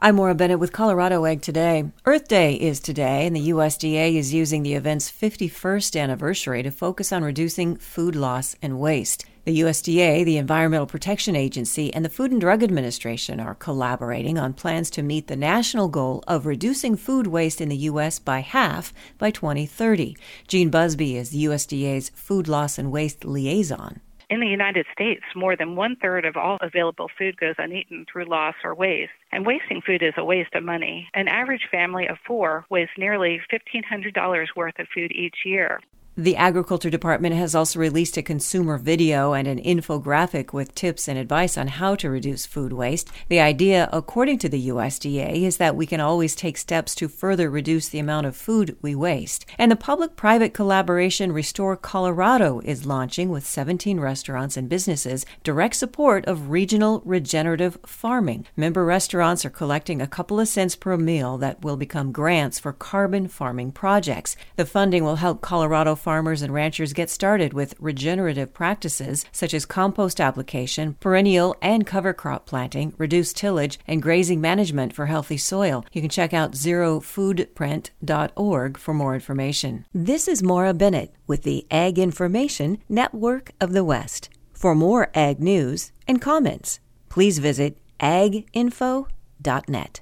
I'm Maura Bennett with Colorado Ag Today. Earth Day is today, and the USDA is using the event's 51st anniversary to focus on reducing food loss and waste. The USDA, the Environmental Protection Agency, and the Food and Drug Administration are collaborating on plans to meet the national goal of reducing food waste in the U.S. by half by 2030. Jean Buzby is the USDA's Food Loss and Waste Liaison. In the United States, more than one third of all available food goes uneaten through loss or waste. And wasting food is a waste of money. An average family of four wastes nearly $1,500 worth of food each year. The Agriculture Department has also released a consumer video and an infographic with tips and advice on how to reduce food waste. The idea, according to the USDA, is that we can always take steps to further reduce the amount of food we waste. And the public private collaboration Restore Colorado is launching with 17 restaurants and businesses direct support of regional regenerative farming. Member restaurants are collecting a couple of cents per meal that will become grants for carbon farming projects. The funding will help Colorado farmers and ranchers get started with regenerative practices such as compost application, perennial and cover crop planting, reduced tillage, and grazing management for healthy soil. You can check out zerofoodprint.org for more information. This is Maura Bennett with the Ag Information Network of the West. For more ag news and comments, please visit aginfo.net.